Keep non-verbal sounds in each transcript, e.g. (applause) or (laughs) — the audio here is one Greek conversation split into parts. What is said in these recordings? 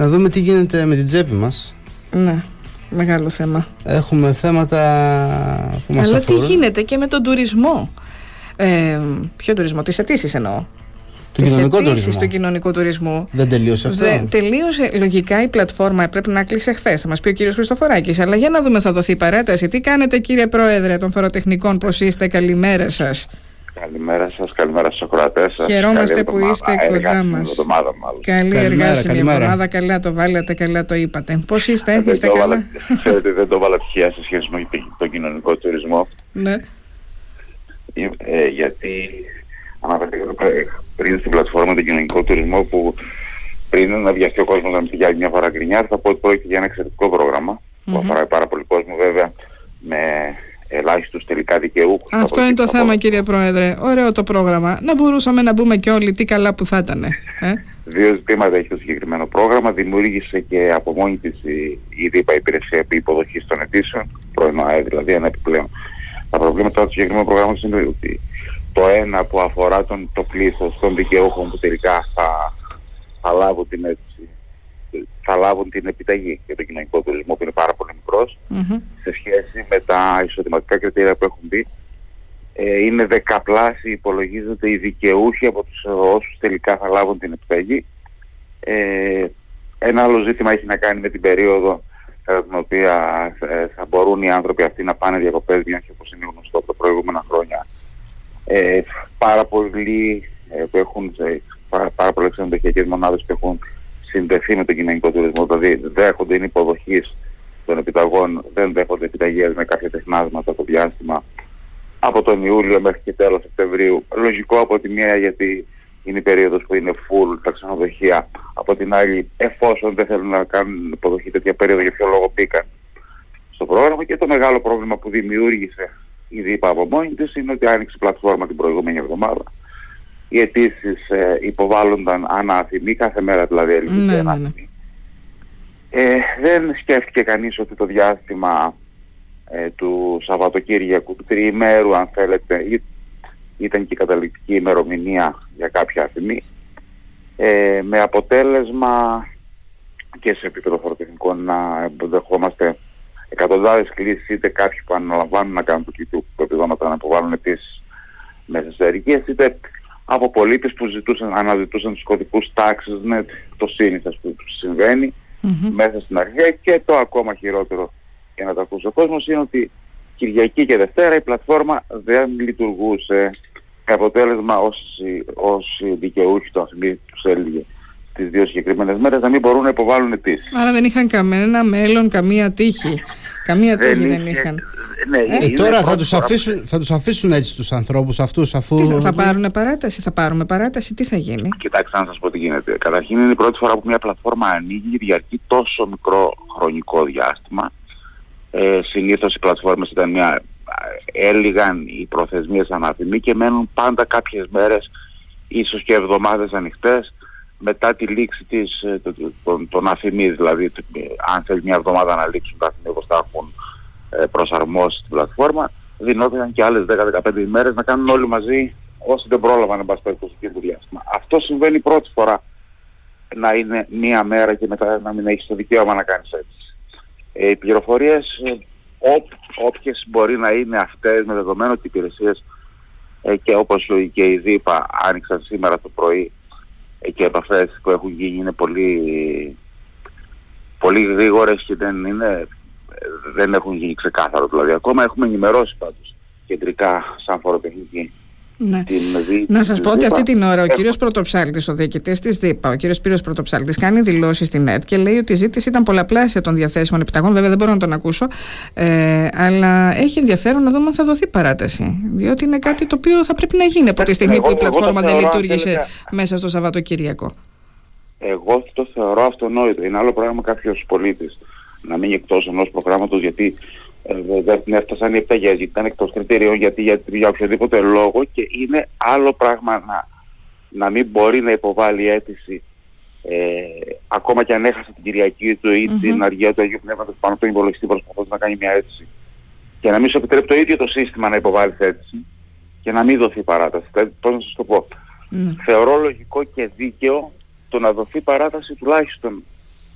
Να δούμε τι γίνεται με την τσέπη μας. Ναι, μεγάλο θέμα. Έχουμε θέματα που μας Αλλά αφορούν. τι γίνεται και με τον τουρισμό; Ε, ποιο τουρισμό, τις αιτήσεις εννοώ. Τον Τις κοινωνικό αιτήσεις τουρισμό. του κοινωνικού τουρισμού. Δεν τελείωσε αυτό. Δε, τελείωσε λογικά η πλατφόρμα, πρέπει να κλείσει χθε. Θα μας πει ο κύριος Χριστοφοράκης. Αλλά για να δούμε, θα δοθεί παράταση. Τι κάνετε, κύριε Πρόεδρε των Φοροτεχνικών, πώς είστε, καλημέρα σας. Καλημέρα σας, καλημέρα στους ακροατές σας. Χαιρόμαστε που είστε κοντά μας. εβδομάδα, μάλλον. Καλή Καλημέρα, εργάσιμη καλημέρα. εβδομάδα. Καλά το βάλατε, καλά το είπατε. Πώς είστε, Δεν είστε το καλά; βάλα- Ξέρετε, δεν το βάλα τυχαία σε σχέση με τον κοινωνικό τουρισμό. ναι. Ε, γιατί αναφερθήκατε πρέ- πριν στην πλατφόρμα τον κοινωνικό τουρισμό που πριν να βιαστεί ο κόσμος να μην πει για άλλη μια φορά γκρινιάρ, θα πω ότι πρόκειται για ένα εξαιρετικό πρόγραμμα που αφορά πάρα πολύ κόσμο, βέβαια με ελάχιστου τελικά δικαιούχου. Αυτό είναι το θέμα, κύριε Πρόεδρε. Ωραίο το πρόγραμμα. Να μπορούσαμε να μπούμε και όλοι τι καλά που θα ήταν. Ε; Δύο ζητήματα έχει το συγκεκριμένο πρόγραμμα. Δημιούργησε και από μόνη της η, η ΔΥΠΑ υπηρεσία υποδοχής των αιτήσεων, πρώην ΑΕ, δηλαδή ένα επιπλέον. Τα προβλήματα του συγκεκριμένου προγράμματος είναι ότι το ένα που αφορά τον, το πλήθος των δικαιούχων που τελικά θα, θα, λάβουν την, αίτηση, θα λάβουν την επιταγή για τον κοινωνικό τουρισμό που είναι πάρα πολύ μικρός Μμμ. σε σχέση με τα εισοδηματικά κριτήρια που έχουν μπει ε, είναι δεκαπλάσιοι υπολογίζονται οι δικαιούχοι από τους όσους τελικά θα λάβουν την επιταγή. Ε, ένα άλλο ζήτημα έχει να κάνει με την περίοδο κατά την οποία ε, θα μπορούν οι άνθρωποι αυτοί να πάνε διακοπές μιας και όπως είναι γνωστό από τα προηγούμενα χρόνια. Ε, πάρα πολλοί ε, που έχουν, ε, πάρα, πάρα πολλές ξενοδοχειακές μονάδες που έχουν συνδεθεί με τον κοινωνικό τουρισμό, δηλαδή δέχονται είναι υποδοχής των επιταγών, δεν δέχονται επιταγές με κάποια τεχνάσματα το διάστημα από τον Ιούλιο μέχρι και τέλος Σεπτεμβρίου. Λογικό από τη μία γιατί είναι η περίοδος που είναι full τα ξενοδοχεία. Από την άλλη, εφόσον δεν θέλουν να κάνουν υποδοχή τέτοια περίοδο, για ποιο λόγο μπήκαν στο πρόγραμμα. Και το μεγάλο πρόβλημα που δημιούργησε η ΔΥΠΑ από μόνη της είναι ότι άνοιξε η πλατφόρμα την προηγούμενη εβδομάδα. Οι αιτήσεις ε, υποβάλλονταν ανά αθημή, κάθε μέρα δηλαδή έλειπε Ναι, ένα ναι, ναι. αθημή. Ε, δεν σκέφτηκε κανείς ότι το διάστημα ε, του Σαββατοκύριακου, του τριημέρου αν θέλετε, ή- ήταν και η καταληκτική ημερομηνία για κάποια αθημή, ε, με αποτέλεσμα και σε επίπεδο φοροτεχνικών να δεχόμαστε εκατοντάδες κλήσεις είτε κάποιοι που αναλαμβάνουν να κάνουν το κοιτού επιδόματα να υποβάλουν επίσης μέσα σε ερικίες, είτε από πολίτες που ζητούσαν, αναζητούσαν τους κωδικούς τάξης, ναι, το σύνηθες που συμβαίνει Μμμ. μέσα στην αρχαία και το ακόμα χειρότερο για να το ακούσει ο κόσμος είναι ότι Κυριακή και Δευτέρα η πλατφόρμα δεν λειτουργούσε με αποτέλεσμα όσοι, όσοι δικαιούχοι το αθλή τους έλεγε τις δύο συγκεκριμένες μέρες να μην μπορούν να υποβάλουν αιτήσεις. Άρα δεν είχαν κανένα μέλλον, καμία τύχη. Καμία τύχη δεν είχε- είχαν. Ναι, Ε, είναι τώρα θα πρώτη τους, φορά που- αφήσουν, θα τους αφήσουν έτσι τους ανθρώπους αυτούς αφού... Τι θα, θα πάρουν παράταση, θα πάρουμε παράταση, τι θα γίνει; Κοιτάξτε να σας πω τι γίνεται. Καταρχήν είναι η πρώτη φορά που μια πλατφόρμα ανοίγει διαρκεί τόσο μικρό χρονικό διάστημα. Ε, συνήθως οι πλατφόρμες ήταν μια... έλυγαν οι προθεσμίες αναθυμή και μένουν πάντα κάποιες μέρες, ίσως και εβδομάδες ανοιχτές μετά τη λήξη της, ε, το- το- των, των αφημί, δηλαδή το- ε, αν θέλει μια εβδομάδα να λήξουν τα αφημί όπως τα έχουν ε, προσαρμόσει στην πλατφόρμα, δινόταν και άλλες 10-15 ημέρες να κάνουν όλοι μαζί όσοι δεν πρόλαβαν να πας στο το διάστημα. Αυτό συμβαίνει πρώτη φορά να είναι μία μέρα και μετά να μην έχεις το δικαίωμα να κάνεις έτσι. Ε, οι πληροφορίες, ε, όπ, όποιες μπορεί να είναι αυτές με δεδομένο ότι οι υπηρεσίες ε, και όπως και η ΔΥΠΑ άνοιξαν σήμερα το πρωί ε, και οι επαφές που έχουν γίνει είναι πολύ, πολύ γρήγορες και δεν, είναι, ε, δεν έχουν γίνει ξεκάθαρο. Δηλαδή ακόμα έχουμε ενημερώσει πάντως κεντρικά σαν φοροτεχνική Ναι. την δι- Να σας της πω ότι ΔΥΠΑ. αυτή την ώρα ο Έχουμε- κύριος Πρωτοψάλτης, ο διοικητής της ΔΥΠΑ, ο κύριος Σπύρος Πρωτοψάλτης, κάνει δηλώσεις στην ΕΡΤ και λέει ότι η ζήτηση ήταν πολλαπλάσια των διαθέσιμων επιταγών. Βέβαια δεν μπορώ να τον ακούσω. Ε, αλλά έχει ενδιαφέρον να δούμε αν θα δοθεί παράταση. Διότι είναι κάτι το οποίο θα πρέπει να γίνει από τη στιγμή Εγώ- που η εγώ το πλατφόρμα δεν θεωρώ, αν λειτουργήσε θέλετε, μέσα στο Σαββατοκύριακο. Εγώ το θεωρώ αυτονόητο. Είναι άλλο πράγμα κάποιος πολίτης να μείνει εκτός ενός προγράμματος γιατί ε, δεν έφτασαν οι επιταγέ, γιατί ήταν εκτός κριτηρίων, γιατί για, για οποιοδήποτε λόγο και είναι άλλο πράγμα να, να μην μπορεί να υποβάλει αίτηση ε, ακόμα και αν έχασε την Κυριακή του ή Μμμ. την αργία του Αγίου Πνεύματος πάνω από τον υπολογιστή προσπαθώντας να κάνει μια αίτηση και να μην σου επιτρέπει το ίδιο το σύστημα να υποβάλεις αίτηση και να μην δοθεί παράταση. Δηλαδή, πώς να σας το πω; Ναι. θεωρώ λογικό και δίκαιο το να δοθεί παράταση τουλάχιστον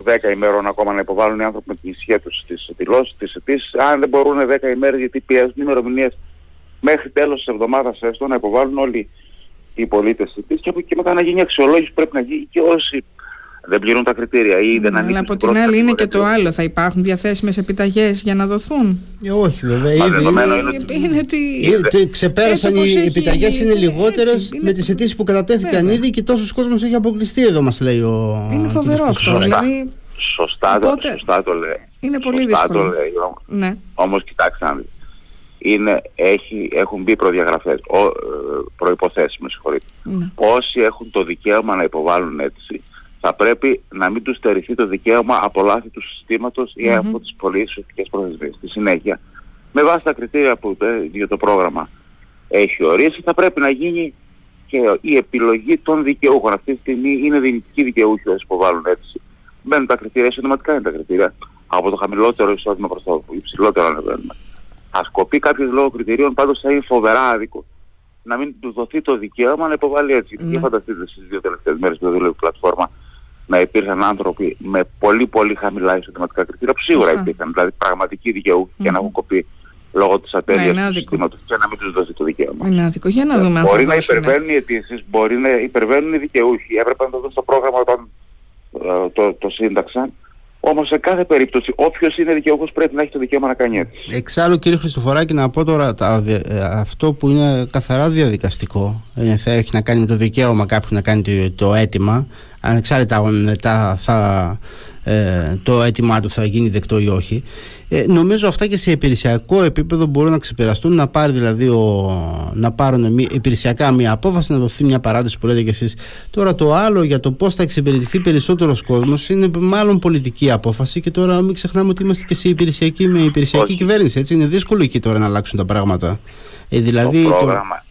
10 ημέρων ακόμα να υποβάλουν οι άνθρωποι με την ισχύα τους τις δηλώσεις, τις αιτήσεις. Αν δεν μπορούν 10 ημέρες γιατί πιέζουν ημερομηνίες μέχρι τέλος της εβδομάδας έστω να υποβάλουν όλοι οι πολίτες τις αιτήσεις και από εκεί μετά να γίνει αξιολόγηση που πρέπει να γίνει και όσοι δεν πληρούν τα κριτήρια ή δεν Ναι, ανήκουν αλλά από στην την πρώτη άλλη είναι και κατηγορία. το άλλο. Θα υπάρχουν διαθέσιμες επιταγές για να δοθούν. Ε, όχι βέβαια. Μα Ήδη, δεδομένο είναι- είναι ότι- Είναι ότι... Ε, τε- ξεπέρασαν Έτσι όπως οι έχει- επιταγές, είναι έτσι, λιγότερες είναι- με τις αιτήσεις που κατατέθηκαν Βέβαια. ήδη και τόσος κόσμος έχει αποκλειστεί εδώ, μας λέει ο. Είναι κ. φοβερό αυτό. Κωστοφοράκης. Δηλαδή, Σωστά, το- Οπότε- σωστά το λέει. είναι πολύ Σωστά δύσκολο. το λέει. όμως- ναι. Όμως κοιτάξτε να δείτε. Είναι, έχει, έχουν μπει προδιαγραφές, ο, ε, προϋποθέσεις, με συγχωρείτε. ναι. Όσοι έχουν το δικαίωμα να υποβάλουν αίτηση, θα πρέπει να μην τους στερηθεί το δικαίωμα από λάθη του συστήματος ή Μμμ. από τις πολύ σωστικές προθεσμίες. Στη συνέχεια, με βάση τα κριτήρια που ε, για το πρόγραμμα έχει ορίσει, θα πρέπει να γίνει και η επιλογή των δικαιούχων. Αυτή τη στιγμή είναι δυνητικοί δικαιούχοι όσοι υποβάλλουν αίτηση. Μπαίνουν τα κριτήρια, συντοματικά είναι τα κριτήρια. Από το χαμηλότερο εισόδημα προς το υψηλότερο ανεβαίνουμε. Ας κοπεί κάποιος λόγω κριτηρίων, πάντως θα είναι φοβερά άδικο να μην του δοθεί το δικαίωμα να υποβάλει έτσι. Ναι. Και φανταστείτε στις δύο τελευταίες μέρες που δουλεύει η πλατφόρμα να υπήρχαν άνθρωποι με πολύ πολύ χαμηλά εισοδηματικά κριτήρια που σίγουρα Σωστά. υπήρχαν, δηλαδή πραγματικοί δικαιούχοι και να Μμμ. έχουν κοπεί λόγω της Ναι, ατέλειας είναι του άδικο. συστήματος και να μην τους δοθεί το δικαίωμα. Είναι άδικο. Για να δούμε αν θα Μπορεί να δώσουν. υπερβαίνουν οι αιτήσεις, μπορεί να υπερβαίνουν οι δικαιούχοι. Έπρεπε να το δουν στο πρόγραμμα όταν ε, το, το σύνταξαν. Όμως σε κάθε περίπτωση, όποιος είναι δικαιούχος πρέπει να έχει το δικαίωμα να κάνει έτσι. Εξάλλου, κύριε Χριστοφοράκη, να πω τώρα τα, δια- ε, αυτό που είναι καθαρά διαδικαστικό. Είναι, θα έχει να κάνει με το δικαίωμα κάποιου να κάνει το, το αίτημα. Ανεξάρτητα αν μετά θα, ε, το αίτημά του θα γίνει δεκτό ή όχι. Ε, νομίζω αυτά και σε υπηρεσιακό επίπεδο μπορούν να ξεπεραστούν, να πάρει δηλαδή ο, να πάρουν μη- υπηρεσιακά μια απόφαση, να δοθεί μια παράταση που λέτε κι εσείς. Τώρα το άλλο για το πώς θα εξυπηρετηθεί περισσότερος κόσμος είναι μάλλον πολιτική απόφαση και τώρα μην ξεχνάμε ότι είμαστε και σε υπηρεσιακή, με υπηρεσιακή Όχι. κυβέρνηση. Έτσι είναι δύσκολο εκεί τώρα να αλλάξουν τα πράγματα. Ε, δηλαδή το το- πρόγραμμα,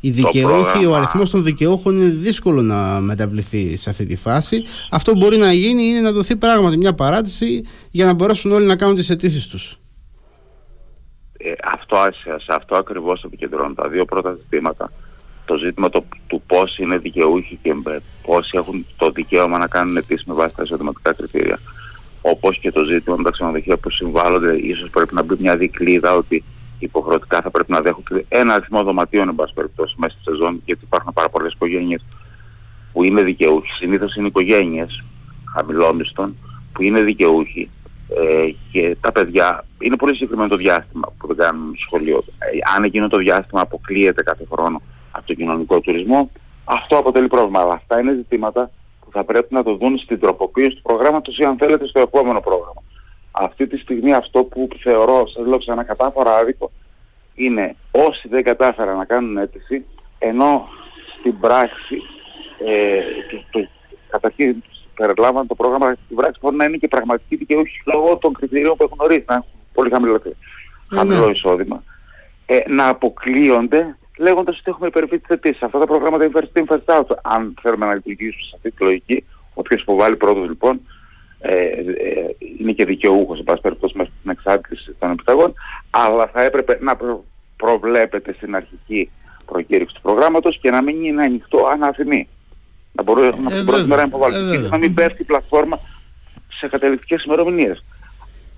οι δικαιούχοι, ο πρόγραμμα- αριθμός των δικαιούχων είναι δύσκολο να μεταβληθεί σε αυτή τη φάση. Αυτό που μπορεί να γίνει είναι να δοθεί πράγματι μια παράτηση για να μπορέσουν όλοι να κάνουν τις αιτήσεις τους. ε, αυτό, σε, σε αυτό ακριβώς επικεντρώνουν τα δύο πρώτα ζητήματα. Το ζήτημα το, του πώς είναι δικαιούχοι και ε, πόσοι έχουν το δικαίωμα να κάνουν αιτήσεις με βάση τα εισοδηματικά κριτήρια. Όπως και το ζήτημα με τα ξενοδοχεία που συμβάλλονται, ίσως πρέπει να μπει μια δικλίδα ότι υποχρεωτικά θα πρέπει να δέχονται ένα αριθμό δωματίων, εν πάση περιπτώσει, μέσα στη σεζόν, γιατί υπάρχουν πάρα πολλές οικογένειες που είναι δικαιούχοι. Συνήθως είναι οικογένειες χαμηλόμισθων που είναι δικαιούχοι ε, και τα παιδιά είναι πολύ συγκεκριμένο το διάστημα που δεν κάνουν σχολείο. Ε, αν εκείνο το διάστημα αποκλείεται κάθε χρόνο από τον κοινωνικό τουρισμό, αυτό αποτελεί πρόβλημα. Αλλά αυτά είναι ζητήματα που θα πρέπει να το δουν στην τροποποίηση του προγράμματος ή αν θέλετε στο επόμενο πρόγραμμα. Αυτή τη στιγμή αυτό που θεωρώ, σας λέω ξανά κατάφορα άδικο, είναι όσοι δεν κατάφεραν να κάνουν αίτηση, ενώ στην πράξη, ε, το, το, καταρχήν περιλάμβανε το πρόγραμμα στην πράξη μπορεί να είναι και πραγματικοί δικαιούχοι λόγω των κριτηρίων που έχουν ορίσει, να έχουν πολύ χαμηλό, χαμηλό ναι. εισόδημα, ε, να αποκλείονται λέγοντας ότι έχουμε υπερβεί τις αιτήσεις. Αυτά τα προγράμματα είναι first in, first out. Αν θέλουμε να λειτουργήσουμε σε αυτή τη λογική, όποιος υποβάλλει πρώτος λοιπόν, ε, ε, είναι και δικαιούχος, σε πάση περιπτώσει, μέσα στην εξάρτηση των επιταγών, αλλά θα έπρεπε να προ- προβλέπεται στην αρχική προκήρυξη του προγράμματος και να μην είναι ανοιχτό αναθυμή. Να μπορεί να την πρώτη βέβαια, μέρα να υποβάλει. ε, και βέβαια. να μην πέφτει η πλατφόρμα σε καταληκτικές ημερομηνίες.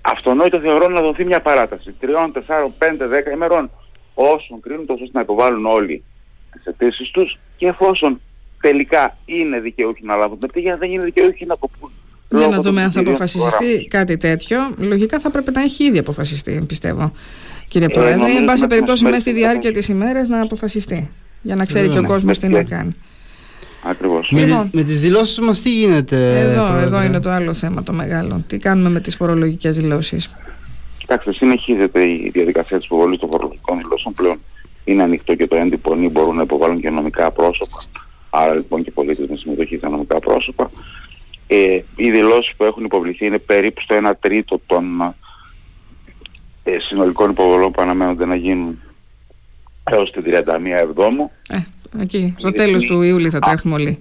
Αυτονόητο θεωρώ να δοθεί μια παράταση 3, 4, 5, 10 ημερών όσων κρίνουν τόσο ώστε να υποβάλουν όλοι τις αιτήσεις τους και εφόσον τελικά είναι δικαιούχοι να λάβουν την ευθύνη, δεν είναι δικαιούχοι να κοπούν. Για λόγω να των δούμε αν θα κριτηρίων του αποφασιστεί προγράμματος. κάτι τέτοιο. Λογικά θα πρέπει να έχει ήδη αποφασιστεί, πιστεύω. Κύριε Ε, Πρόεδρε, νομίζω εν πάση ότι περιπτώσει, μέχρι μέσα στη το διάρκεια μεσημέρι της ημέρας να αποφασιστεί. Για να ξέρει Ναι, και ο ναι. κόσμος τι Μέχρι να και- κάνει. Ακριβώς. Με, Λοιπόν. τις, με τις δηλώσεις μας τι γίνεται Εδώ, Πρόεδρε; εδώ είναι το άλλο θέμα το μεγάλο. Τι κάνουμε με τις φορολογικές δηλώσεις; Κοιτάξτε, συνεχίζεται η διαδικασία της υποβολής των φορολογικών δηλώσεων πλέον. Είναι ανοιχτό και το έντυπο νη μπορούν να υποβάλουν και νομικά πρόσωπα. Άρα λοιπόν και πολίτες με συμμετοχή στα νομικά πρόσωπα. Ε, οι δηλώσεις που έχουν υποβληθεί είναι περίπου στο 1 τρίτο των ε, συνολικών υποβολών που αναμένονται να γίνουν έως την 31 Εβδόμου. Ε, εκεί, στο Είναι τέλος ρυθμοί. του Ιούλη θα τρέχουμε όλοι.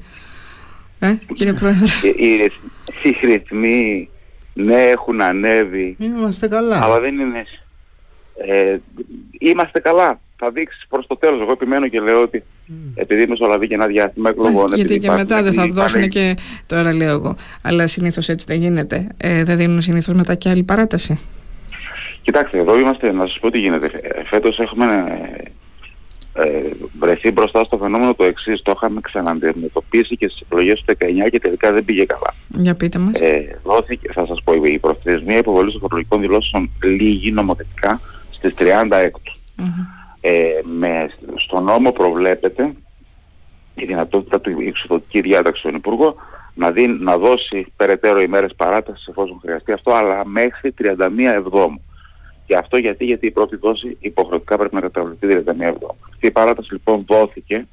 Ε, κύριε Πρόεδρε. Ε, Οι, ρυθ- οι ρυθμοί ναι έχουν ανέβει Είμαστε καλά. αλλά δεν είναι. Ε, είμαστε καλά. Θα δείξεις προς το τέλος. Εγώ επιμένω και λέω ότι επειδή μεσολαβεί και ένα διάστημα εκλογών. Γιατί και μετά δεν θα δώσουν και. Τώρα λέω εγώ. Αλλά συνήθως έτσι δεν γίνεται. Ε, δεν δίνουν συνήθως μετά και άλλη παράταση. Κοιτάξτε, εδώ είμαστε, να σας πω τι γίνεται. Φέτος έχουμε ε, βρεθεί μπροστά στο φαινόμενο το εξής. Το είχαμε ξαναντιμετωπίσει και στις εκλογές του 19 και τελικά δεν πήγε καλά. Για πείτε μας. Ε, δόθηκε, θα σας πω, η προθεσμία υποβολής των φορολογικών δηλώσεων λίγη νομοθετικά στις 36. Mm-hmm. Ε, με, στο νόμο προβλέπεται η δυνατότητα του εξοδοτική διάταξη στον Υπουργό να, δει, να δώσει περαιτέρω ημέρες παράτασης εφόσον χρειαστεί αυτό, αλλά μέχρι 31 Εβδόμου. Και αυτό γιατί, γιατί η πρώτη δόση υποχρεωτικά πρέπει να καταβληθεί 31 Εβδόμου. Αυτή η παράταση λοιπόν δόθηκε,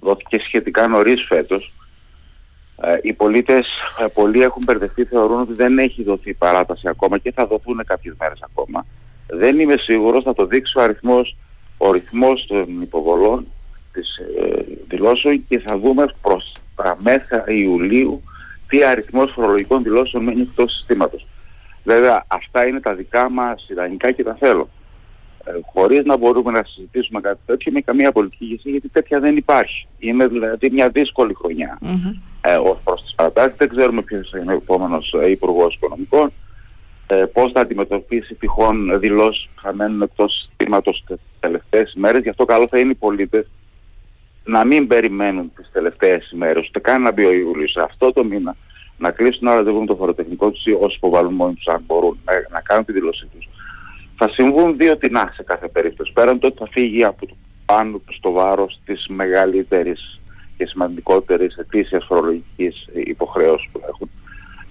δόθηκε σχετικά νωρίς φέτος. Ε, οι πολίτες, ε, πολλοί έχουν μπερδευτεί, θεωρούν ότι δεν έχει δοθεί παράταση ακόμα και θα δοθούν κάποιες μέρες ακόμα. Δεν είμαι σίγουρος, θα το δείξει ο αριθμός ο ρυθμός των υποβολών της ε, δηλώσεων και θα δούμε προς τα μέσα Ιουλίου τι αριθμός φορολογικών δηλώσεων μένει εκτός συστήματος. Βέβαια αυτά είναι τα δικά μας ιδανικά και τα θέλω. Ε, χωρίς να μπορούμε να συζητήσουμε κάτι τέτοιο με καμία πολιτική ηγεσία γιατί τέτοια δεν υπάρχει. Είναι δηλαδή μια δύσκολη χρονιά mm-hmm. ε, ως προς τις παρατάσεις. Δεν ξέρουμε ποιος είναι ο επόμενος ε, Υπουργός Οικονομικών ε, πώς θα αντιμετωπίσει τυχόν δηλώσεις που θα μένουν εκτός συστήματος τις τελευταίες ημέρες. Γι' αυτό καλό θα είναι οι πολίτες να μην περιμένουν τις τελευταίες ημέρες, ούτε καν να μπει ο Ιούλιος σε αυτό το μήνα, να κλείσουν ένα ραντεβού με το φοροτεχνικό τους ή όσοι υποβάλλουν μόνοι τους αν μπορούν να, να κάνουν τη δήλωσή τους. Θα συμβούν δύο τεινά σε κάθε περίπτωση. Πέραν το ότι θα φύγει από το πάνω τους στο βάρος της μεγαλύτερης και σημαντικότερης ετήσιας φορολογικής υποχρέωσης που έχουν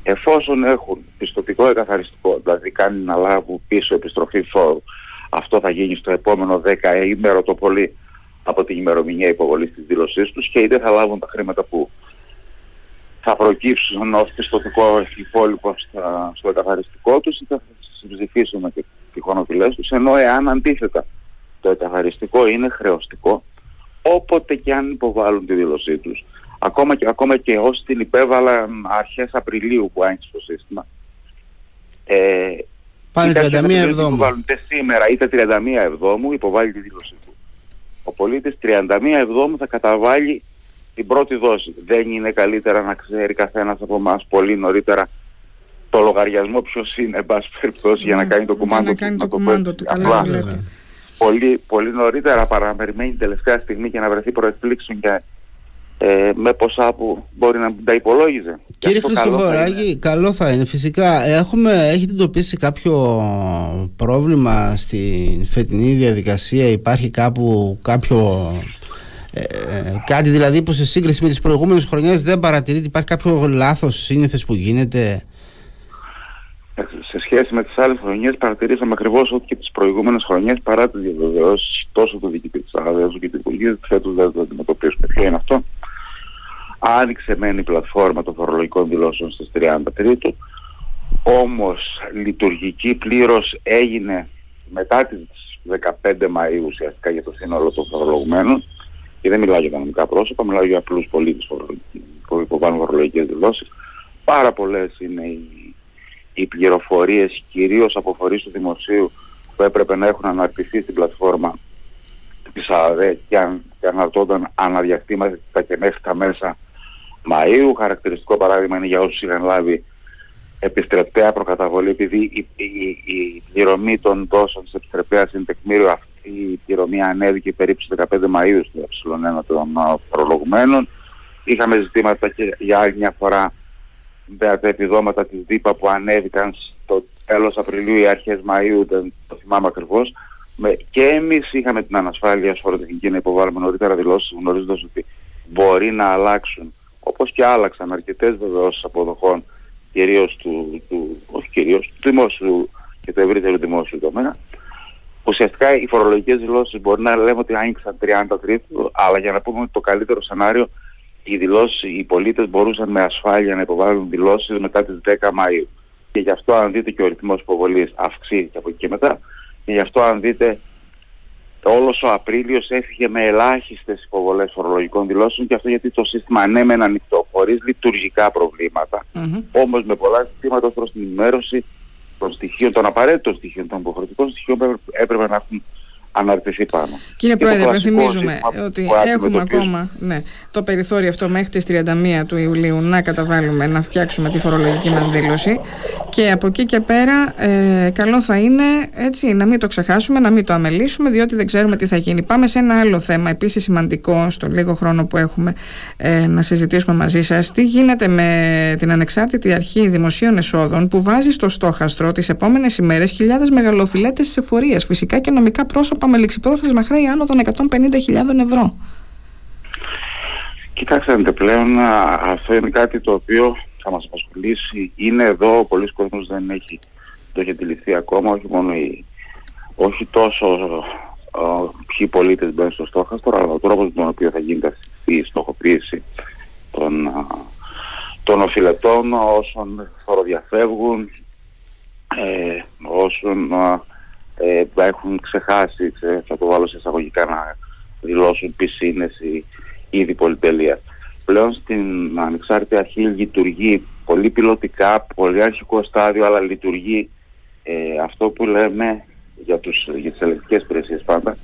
εφόσον έχουν πιστοτικό εκαθαριστικό, δηλαδή κάνει να λάβουν πίσω επιστροφή φόρου, αυτό θα γίνει στο επόμενο 10 ημέρο το πολύ από την ημερομηνία υποβολής της δήλωσής τους και είτε θα λάβουν τα χρήματα που θα προκύψουν ως πιστοτικό υπόλοιπο στο εκαθαριστικό τους είτε θα συμψηφίσουν με τυχόν οφειλές τους. Ενώ εάν αντίθετα το εκαθαριστικό είναι χρεωστικό όποτε και αν υποβάλλουν τη δήλωσή τους ακόμα και, ακόμα και όσοι την υπέβαλαν αρχές Απριλίου που άνοιξε το σύστημα. Ε, Πάνε 31 Εβδόμου. Είτε σήμερα είτε 31 Εβδόμου υποβάλλει τη δήλωσή του. Ο πολίτης 31 Εβδόμου θα καταβάλει την πρώτη δόση. Δεν είναι καλύτερα να ξέρει καθένας από εμάς πολύ νωρίτερα το λογαριασμό ποιος είναι, εν πάση περιπτώσει, για να ναι, κάνει το κουμάντο του. Να κάνει το του, καλά Πολύ, πολύ νωρίτερα παρά να περιμένει την τελευταία στιγμή και να βρεθεί προεκπλήξεων και ε, με ποσά που μπορεί να τα υπολόγιζε. Κύριε Χριστοφοράκη, καλό θα είναι φυσικά. Έχουμε, έχετε εντοπίσει κάποιο πρόβλημα στην φετινή διαδικασία, υπάρχει κάπου κάποιο... Ε, κάτι δηλαδή που σε σύγκριση με τις προηγούμενες χρονιές δεν παρατηρείται; Υπάρχει κάποιο λάθος σύνηθες που γίνεται; Ε, σε σχέση με τις άλλες χρονιές παρατηρήσαμε ακριβώς ότι και τις προηγούμενες χρονιές παρά τις διαβεβαιώσεις τόσο του διοικητή της ΑΔΕΣ και του Υπουργείου φέτος δεν το αντιμετωπίσουμε. Ποιο είναι αυτό; Άνοιξε μεν η πλατφόρμα των φορολογικών δηλώσεων στις 30 Τρίτου, όμως λειτουργική πλήρως έγινε μετά τις 15 Μαΐου ουσιαστικά για το σύνολο των φορολογουμένων και δεν μιλάω για οικονομικά πρόσωπα, μιλάω για απλούς πολίτες που υποβάλλουν φορολογικές δηλώσεις. Πάρα πολλές είναι οι, οι πληροφορίες, κυρίως από φορείς του δημοσίου που έπρεπε να έχουν αναρτηθεί στην πλατφόρμα της ΑΔΕ και, αν, και αναρτώνταν αναδιαστήματα και μέχρι τα μέσα Μαΐου. Χαρακτηριστικό παράδειγμα είναι για όσους είχαν λάβει επιστρεπτέα προκαταβολή επειδή η, η, η πληρωμή των δόσεων της επιστρεπτέας είναι τεκμήριο αυτή η πληρωμή ανέβηκε περίπου στις 15 Μαΐου στο ε1 των προλογουμένων. Είχαμε ζητήματα και για άλλη μια φορά με τα επιδόματα της ΔΥΠΑ που ανέβηκαν στο τέλος Απριλίου ή αρχές Μαΐου, δεν το θυμάμαι ακριβώς. και εμείς είχαμε την ανασφάλεια φοροτεχνική να υποβάλουμε νωρίτερα δηλώσεις γνωρίζοντας ότι μπορεί να αλλάξουν όπως και άλλαξαν αρκετές βεβαιώσεις αποδοχών κυρίως του, του, όχι κυρίως, του δημόσιου και του ευρύτερου δημόσιου τομέα. Ουσιαστικά οι φορολογικές δηλώσεις μπορεί να λέμε ότι άνοιξαν 30 τρίτου, αλλά για να πούμε ότι το καλύτερο σενάριο οι δηλώσεις, οι πολίτες μπορούσαν με ασφάλεια να υποβάλουν δηλώσεις μετά τις 10 Μαΐου. Και γι' αυτό αν δείτε και ο ρυθμός υποβολής αυξήθηκε από εκεί και μετά, και γι' αυτό αν δείτε όλος ο Απρίλιος έφυγε με ελάχιστες υποβολές φορολογικών δηλώσεων και αυτό γιατί το σύστημα ανέμενε ανοιχτό, χωρίς λειτουργικά προβλήματα, mm-hmm. όμως με πολλά συστήματα προς την ενημέρωση των στοιχείων, των απαραίτητων στοιχείων, των υποχρεωτικών στοιχείων που έπρεπε να έχουν αναρτηθεί πάνω. Κύριε Πρόεδρε, θυμίζουμε ότι έχουμε ακόμα ναι, το περιθώριο αυτό μέχρι τις 31 του Ιουλίου να καταβάλουμε, να φτιάξουμε τη φορολογική μας δήλωση και από εκεί και πέρα ε, καλό θα είναι έτσι να μην το ξεχάσουμε, να μην το αμελήσουμε διότι δεν ξέρουμε τι θα γίνει. Πάμε σε ένα άλλο θέμα επίσης σημαντικό στο λίγο χρόνο που έχουμε ε, να συζητήσουμε μαζί σας. Τι γίνεται με την ανεξάρτητη αρχή δημοσίων εσόδων που βάζει στο στόχαστρο τις επόμενες ημέρες χιλιάδες μεγαλοφιλέτες εφορίας, φυσικά και νομικά πρόσωπα με ληξιπρόθεσμα χρέη άνω των 150.000 ευρώ. Κοιτάξτε, πλέον αυτό είναι κάτι το οποίο θα μας απασχολήσει. Είναι εδώ, ο πολλής κόσμος δεν έχει, το έχει αντιληφθεί ακόμα, όχι μόνο η, όχι τόσο ποιοι πολίτες μπαίνουν στο στόχαστρο, αλλά ο τρόπος με τον οποίο θα γίνεται αυτή η στοχοποίηση των, των οφειλετών όσων φοροδιαφεύγουν, ε, όσων ε, έχουν ξεχάσει, θα το βάλω σε εισαγωγικά, να δηλώσουν πισίνες ή είδη πολυτελεία. Πλέον στην ανεξάρτητη αρχή λειτουργεί πολύ πιλωτικά, πολύ αρχικό στάδιο, αλλά λειτουργεί ε, αυτό που λέμε για, τους, για τις ελεκτικές υπηρεσίες πάντα,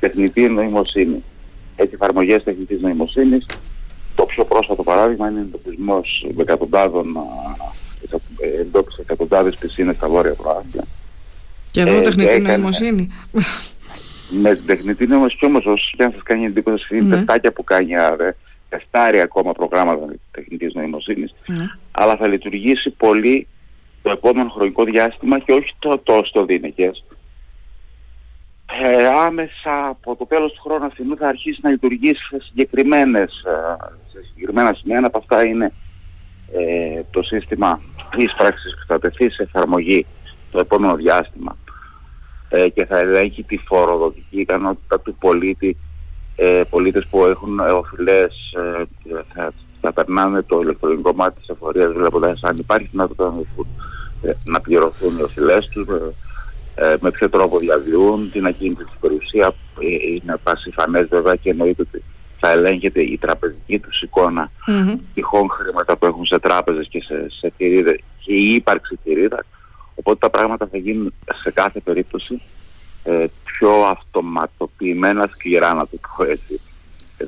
τεχνητή νοημοσύνη. Έχει εφαρμογές τεχνητής νοημοσύνης. Το πιο πρόσφατο παράδειγμα είναι ο εντοπισμός εκατοντάδων ε, εντόπισε εκατοντάδες πισίνες στα βόρεια προάστια και εδώ ε, τεχνητή νοημοσύνη. Με την τεχνητή νοημοσύνη όμως όσο και αν σας κάνει εντύπωση είναι ναι. που κάνει τεστάρει ακόμα προγράμματα τεχνητής νοημοσύνης ναι. αλλά θα λειτουργήσει πολύ το επόμενο χρονικό διάστημα και όχι το τόσο δίνεκες. Ε, άμεσα από το τέλος του χρόνου αυτού θα αρχίσει να λειτουργήσει σε, συγκεκριμένες, ε, σε συγκεκριμένα σημεία. Ένα από αυτά είναι ε, το σύστημα πράξης που θα τεθεί σε εφαρμογή το επόμενο διάστημα ε, και θα ελέγχει τη φοροδοτική ικανότητα του πολίτη, ε, πολίτες που έχουν οφειλές ε, θα, θα περνάνε το ηλεκτρονικό μάτι της εφορίας βλέποντας αν υπάρχει δυνατότητα να, ε, να πληρωθούν οι οφειλές τους, ε, ε, με ποιο τρόπο διαβιούν, την ακίνητη της περιουσία, είναι πασιφανές βέβαια και εννοείται ότι θα ελέγχεται η τραπεζική τους εικόνα mm-hmm. τυχόν χρήματα που έχουν σε τράπεζες και σε, σε θηρίδες και η ύπαρξη θηρίδα Οπότε τα πράγματα θα γίνουν σε κάθε περίπτωση ε, πιο αυτοματοποιημένα σκληρά να το πω έτσι.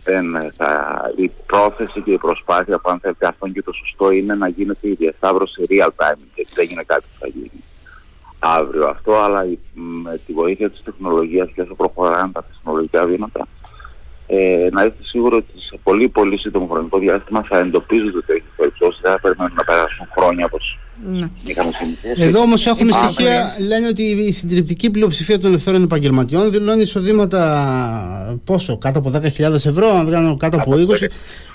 Δεν, ε, θα, η πρόθεση και η προσπάθεια που αν θέλετε αυτό και το σωστό είναι να γίνεται η διασταύρωση real time γιατί δεν είναι κάτι που θα γίνει αύριο αυτό αλλά με τη βοήθεια της τεχνολογίας και όσο προχωράνε τα τεχνολογικά βήματα ε, να είστε σίγουροι ότι σε πολύ πολύ σύντομο χρονικό διάστημα θα εντοπίζονται τέτοιες περιπτώσεις δεν θα περιμένουν να περάσουν χρόνια όπως ναι. Εδώ όμως έχουμε στοιχεία, λένε ότι η συντριπτική πλειοψηφία των ελευθερών επαγγελματιών δηλώνει εισοδήματα πόσο, κάτω από 10.000 ευρώ, αν κάνω κάτω από 20.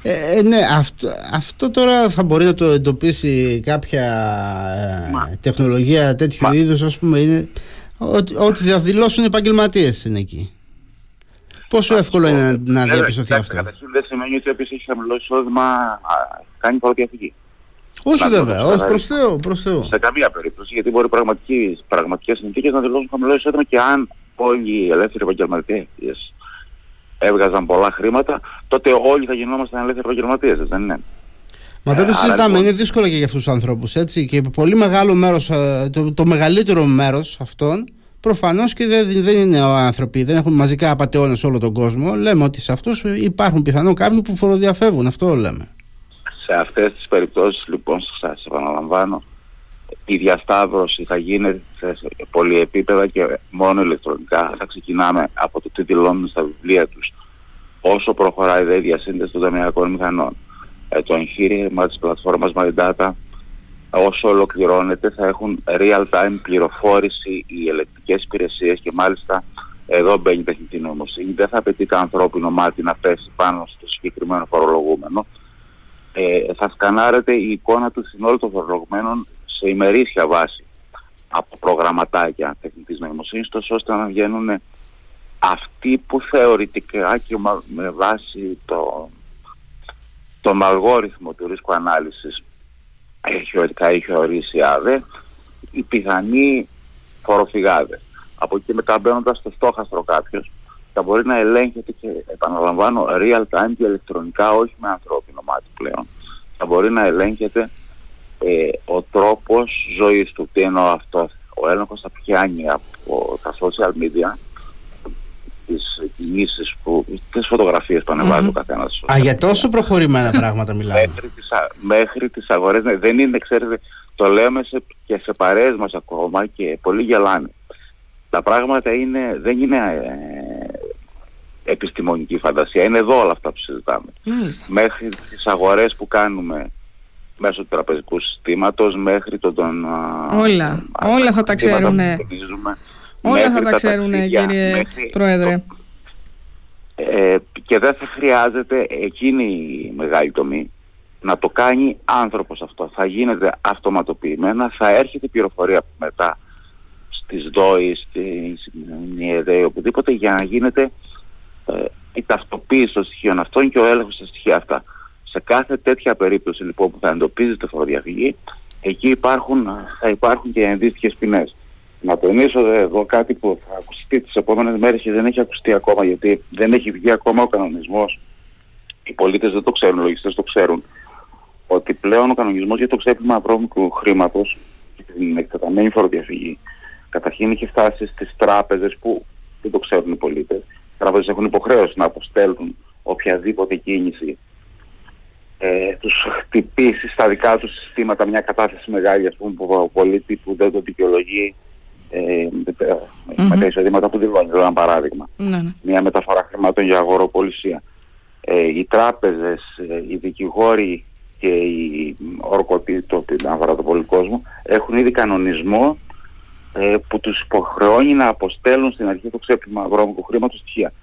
Ε, ε, ναι, αυτό, αυτό τώρα θα μπορεί να το εντοπίσει κάποια ε, τεχνολογία τέτοιου είδους, ας πούμε, είναι ότι, ότι θα δηλώσουν επαγγελματίες είναι εκεί. Πόσο εύκολο είναι να διαπιστωθεί αυτό; Καταρχήν δεν σημαίνει ότι όποιο έχει χαμηλό εισόδημα κάνει φοροδιαφυγή. Όχι βέβαια, όχι προς Θεό, προς Θεό. Σε καμία περίπτωση, γιατί μπορεί πραγματικές, πραγματικές συνθήκες να δηλώσουν χαμηλό εισόδημα και αν όλοι οι ελεύθεροι επαγγελματίες έβγαζαν πολλά χρήματα, τότε όλοι θα γινόμασταν ελεύθεροι επαγγελματίες, δεν είναι; Μα δεν το ε, συζητάμε, λοιπόν- είναι δύσκολο και για αυτούς τους ανθρώπους. Και πολύ μεγάλο μέρος, ε, το, το μεγαλύτερο μέρος αυτών, προφανώς και δεν, δεν είναι άνθρωποι, δεν έχουν μαζικά απαταιώνες σε όλο τον κόσμο. Λέμε ότι σε αυτούς υπάρχουν πιθανόν κάποιοι που φοροδιαφεύγουν. Αυτό λέμε. Σε αυτές τις περιπτώσεις λοιπόν σας επαναλαμβάνω η διασταύρωση θα γίνει σε πολυεπίπεδα και μόνο ηλεκτρονικά. Θα ξεκινάμε από το τι δηλώνουν στα βιβλία τους όσο προχωράει η διασύνδεση των ταμιακών μηχανών. Ε, το εγχείρημα της πλατφόρμας My Data όσο ολοκληρώνεται θα έχουν real-time πληροφόρηση οι ελεκτικές υπηρεσίες και μάλιστα εδώ μπαίνει η τεχνητή νοημοσύνη. Δεν θα απαιτεί το ανθρώπινο μάτι να πέσει πάνω στο συγκεκριμένο φορολογούμενο ε, θα σκανάρεται η εικόνα του συνόλου των φορολογουμένων σε ημερήσια βάση από προγραμματάκια τεχνητής νοημοσύνης, τόσο ώστε να βγαίνουν αυτοί που θεωρητικά και με βάση το, τον αλγόριθμο του ρίσκου ανάλυσης έχει, έχει ορίσει ΑΔΕ, οι πιθανοί φοροφυγάδες. Από εκεί μετά μπαίνοντας στο στόχαστρο κάποιος, θα μπορεί να ελέγχεται και επαναλαμβάνω real time και ηλεκτρονικά όχι με ανθρώπινο μάτι πλέον. Θα μπορεί να ελέγχεται ε, ο τρόπος ζωής του. Τι εννοώ αυτό. Ο έλεγχος θα πιάνει από τα social media τις κινήσεις που, τις φωτογραφίες που ανεβάζει ο καθένας. Α, για τόσο προχωρημένα (laughs) πράγματα μιλάμε. Μέχρι τις, μέχρι τις αγορές, ναι, δεν είναι, ξέρετε, το λέμε σε, και σε παρέες μας ακόμα και πολύ γελάνε. Τα πράγματα είναι, δεν είναι ε, επιστημονική φαντασία, είναι εδώ όλα αυτά που συζητάμε. Μέχρι τις αγορές που κάνουμε μέσω του τραπεζικού συστήματος, μέχρι το τον... Όλα, όλα θα τα ξέρουν. Όλα θα τα ξέρουν κύριε Πρόεδρε. Ε, και δεν θα χρειάζεται εκείνη η μεγάλη τομή να το κάνει άνθρωπος αυτό. Θα γίνεται αυτοματοποιημένα, θα έρχεται η πληροφορία μετά στις ΔΟΗ, στην ΕΔΕ, οπουδήποτε για να γίνεται ε, η ταυτοποίηση των στοιχείων αυτών και ο έλεγχος στα στοιχεία αυτά. Σε κάθε τέτοια περίπτωση λοιπόν που θα εντοπίζεται φοροδιαφυγή, εκεί υπάρχουν, θα υπάρχουν και ενδείχτικες ποινές. Να τονίσω εδώ κάτι που θα ακουστεί τις επόμενες μέρες και δεν έχει ακουστεί ακόμα γιατί δεν έχει βγει ακόμα ο κανονισμός. Οι πολίτες δεν το ξέρουν, οι λογιστές το ξέρουν. Ότι πλέον ο κανονισμός για το ξέπλυμα βρώμικου χρήματος και την εκτεταμένη φοροδιαφυγή καταρχήν είχε φτάσει στις τράπεζες που δεν το ξέρουν οι πολίτες. Οι τράπεζες έχουν υποχρέωση να αποστέλνουν οποιαδήποτε κίνηση ε, τους χτυπήσει στα δικά τους συστήματα μια κατάθεση μεγάλη ας πούμε, που ο πολίτης που δεν το δικαιολογεί ε, με τα εισοδήματα που δηλώνει, ένα παράδειγμα. Ναι, ναι. Μια μεταφορά χρημάτων για αγοροπολισία. Ε, οι τράπεζες, ε, οι δικηγόροι και οι ορκωτοί, το αφορά τον πολύ κόσμο, έχουν ήδη κανονισμό ε, που τους υποχρεώνει να αποστέλουν στην αρχή το ξέπλυμα βρώμικου χρήματος στοιχεία.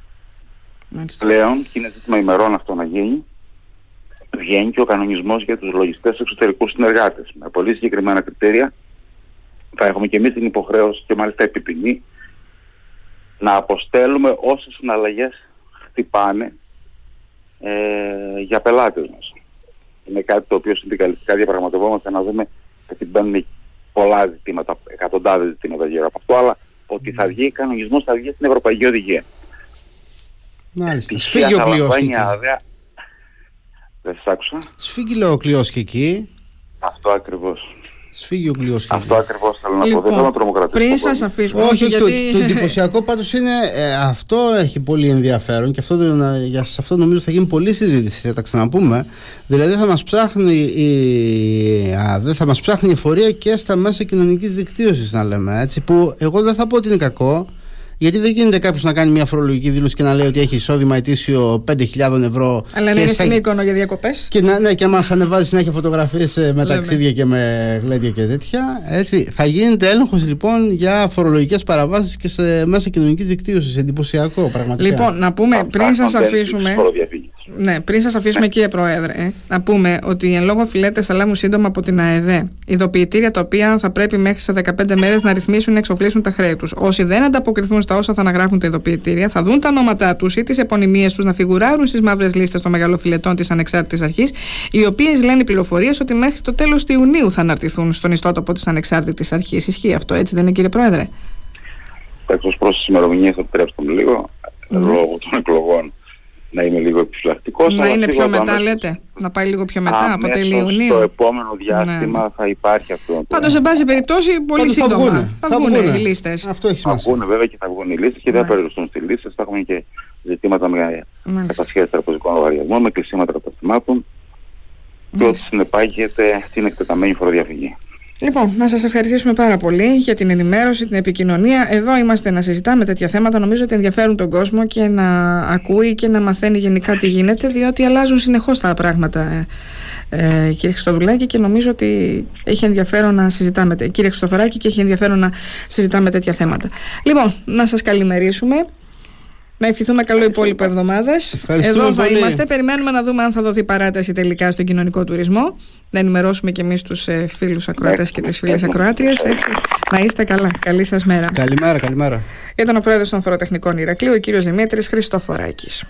Μάλιστα. Πλέον, και είναι ζήτημα ημερών αυτό να γίνει, βγαίνει και ο κανονισμός για τους λογιστές εξωτερικούς συνεργάτες με πολύ συγκεκριμένα κριτήρια θα έχουμε και εμείς την υποχρέωση και μάλιστα επιπληνή να αποστέλουμε όσες συναλλαγές χτυπάνε ε, για πελάτες μας. Είναι κάτι το οποίο συνδικαλιστικά διαπραγματευόμαστε να δούμε ότι μπαίνουν πολλά ζητήματα, εκατοντάδες ζητήματα γύρω από αυτό, αλλά ότι θα βγει κανονισμός θα βγει στην Ευρωπαϊκή Οδηγία. Μάλιστα. Σφίγγει ο κλειός και εκεί. Δεν σας άκουσα. Σφίγγει ο κλειός και εκεί. Αυτό ακριβώς. Σφίγγει ο κλειό. Αυτό ακριβώς θέλω να λοιπόν, πω. Δεν θέλω να τρομοκρατήσω. Πριν σας αφήσουμε. Όχι, γιατί... το, το εντυπωσιακό πάντως είναι. Ε, αυτό έχει πολύ ενδιαφέρον και αυτό, για, σε αυτό νομίζω θα γίνει πολλή συζήτηση. Θα τα ξαναπούμε. Δηλαδή θα μας ψάχνει η, α, δεν θα μας ψάχνει η εφορία και στα μέσα κοινωνικής δικτύωσης, να λέμε έτσι. Που εγώ δεν θα πω ότι είναι κακό. Γιατί δεν γίνεται κάποιος να κάνει μια φορολογική δήλωση και να λέει ότι έχει εισόδημα ετήσιο 5.000 ευρώ. Αλλά να είναι στην εικόνα για διακοπές. Και να ναι, και μα ανεβάζει συνέχεια φωτογραφίες ε, με ταξίδια και με γλέντια και τέτοια. Έτσι. Θα γίνεται έλεγχος λοιπόν για φορολογικές παραβάσεις και σε μέσα κοινωνικής δικτύωσης. Εντυπωσιακό πραγματικά. Λοιπόν, να πούμε πριν σας αφήσουμε. Ναι, πριν σας αφήσουμε, κύριε Πρόεδρε, ε, να πούμε ότι εν λόγω φιλέτες θα λάβουν σύντομα από την ΑΕΔΕ ειδοποιητήρια τα οποία θα πρέπει μέχρι σε 15 μέρες να ρυθμίσουν ή εξοφλήσουν τα χρέη τους. Όσοι δεν ανταποκριθούν στα όσα θα αναγράφουν τα ειδοποιητήρια, θα δουν τα ονόματά τους ή τις επωνυμίες τους να φιγουράρουν στις μαύρες λίστες των μεγαλοφιλετών της Ανεξάρτητης Αρχής, οι οποίες λένε πληροφορίες ότι μέχρι το τέλος του Ιουνίου θα αναρτηθούν στον ιστότοπο της Ανεξάρτητης Αρχής. Ισχύει αυτό, έτσι δεν είναι, κύριε Πρόεδρε; Εκτό προς τις ημερομηνίες, επιτρέψτε μου λίγο, mm. λόγω των εκλογών να είμαι λίγο επιφυλακτικός. Να είναι πιο μετά, λέτε. Να πάει λίγο πιο μετά, από τέλη Ιουνίου. Στο επόμενο διάστημα ναι. θα υπάρχει αυτό. Πάντως, σε πάση περιπτώσει, πολύ Πάντως σύντομα. Θα βγουν, θα θα βγουν οι λίστες. Αυτό έχει σημασία. Θα βγουν βέβαια και θα βγουν οι λίστες και δεν θα ναι. περιοριστούν στις λίστες. Θα έχουμε και ζητήματα με κατασχέσεις τραπεζικών λογαριασμών, με κλεισίματα καταστημάτων και ό,τι συνεπάγεται την εκτεταμένη φοροδιαφυγή. Λοιπόν, να σας ευχαριστήσουμε πάρα πολύ για την ενημέρωση, την επικοινωνία. Εδώ είμαστε να συζητάμε τέτοια θέματα. Νομίζω ότι ενδιαφέρουν τον κόσμο και να ακούει και να μαθαίνει γενικά τι γίνεται, διότι αλλάζουν συνεχώς τα πράγματα, ε, ε, κύριε Χριστοδουλάκη, και νομίζω ότι έχει ενδιαφέρον να συζητάμε. Κύριε Χριστοφοράκη, και έχει ενδιαφέρον να συζητάμε τέτοια θέματα. Λοιπόν, να σας καλημερίσουμε. Να ευχηθούμε καλό υπόλοιπο εβδομάδα. Εδώ θα είμαστε. Περιμένουμε να δούμε αν θα δοθεί παράταση τελικά στον κοινωνικό τουρισμό. Να ενημερώσουμε και εμείς τους ε, φίλους ακροατές και τις φίλες ακροάτριες. Να είστε καλά. Καλή σας μέρα. Καλημέρα, καλημέρα. Ήταν ο πρόεδρο των Φοροτεχνικών Ηρακλείου, ο κύριος Δημήτρης Χριστοφοράκης.